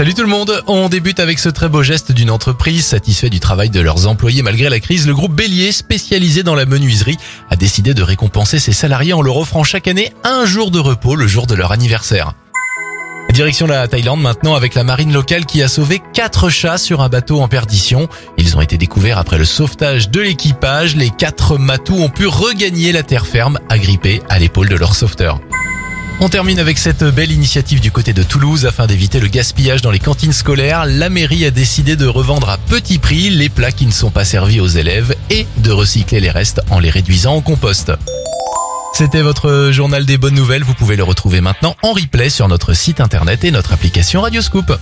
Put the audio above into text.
Salut tout le monde, on débute avec ce très beau geste d'une entreprise satisfait du travail de leurs employés malgré la crise. Le groupe Bélier, spécialisé dans la menuiserie, a décidé de récompenser ses salariés en leur offrant chaque année un jour de repos le jour de leur anniversaire. Direction la Thaïlande maintenant avec la marine locale qui a sauvé quatre chats sur un bateau en perdition. Ils ont été découverts après le sauvetage de l'équipage. Les quatre matous ont pu regagner la terre ferme, agrippés à l'épaule de leur sauveteur. On termine avec cette belle initiative du côté de Toulouse afin d'éviter le gaspillage dans les cantines scolaires. La mairie a décidé de revendre à petit prix les plats qui ne sont pas servis aux élèves et de recycler les restes en les réduisant au compost. C'était votre journal des bonnes nouvelles. Vous pouvez le retrouver maintenant en replay sur notre site internet et notre application Radioscoop.